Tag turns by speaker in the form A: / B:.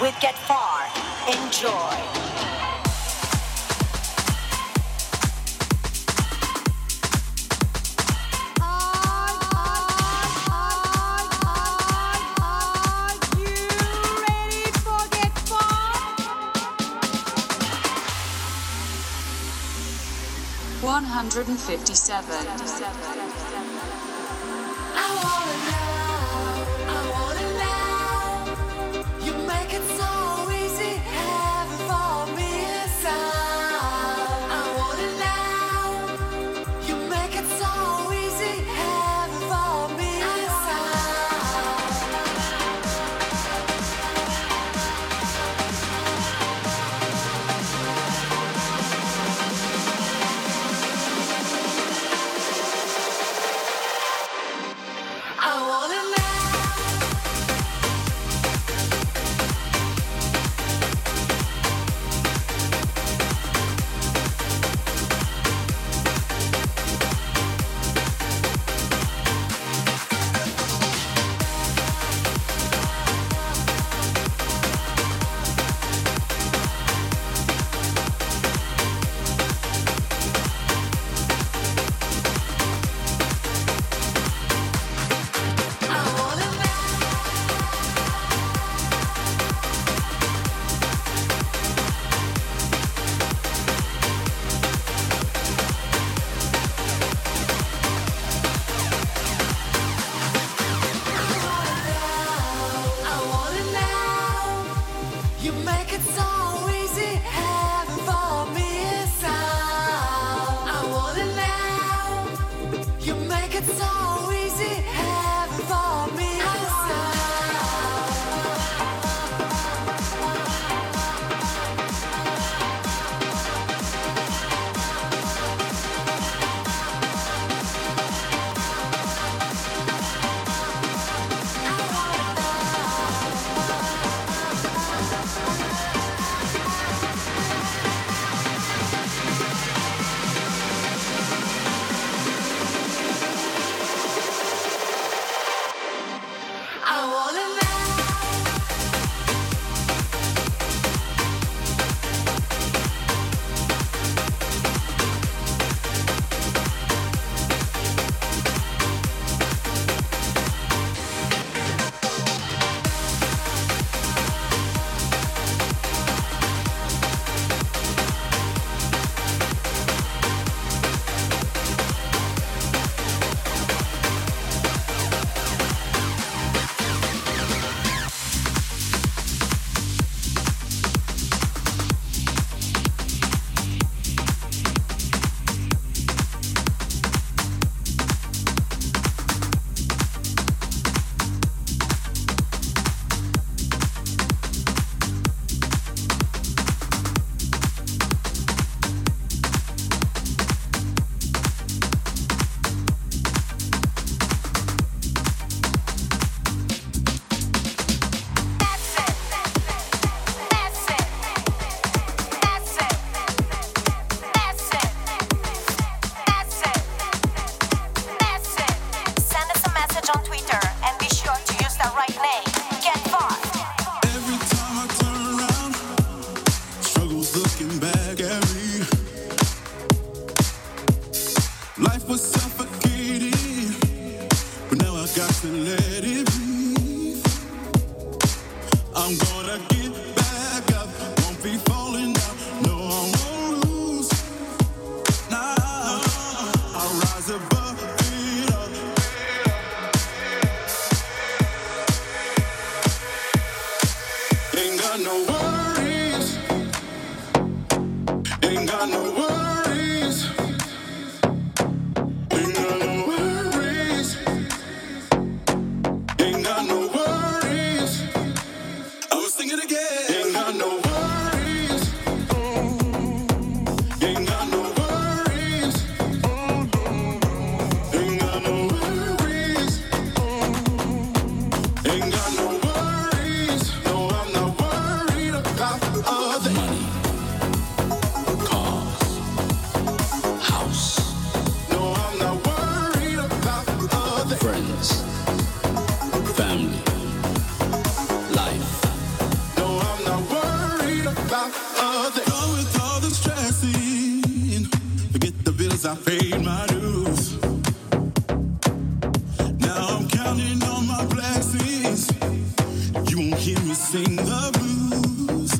A: With Get Far. Enjoy.
B: One hundred and fifty
C: Hear me sing the blues.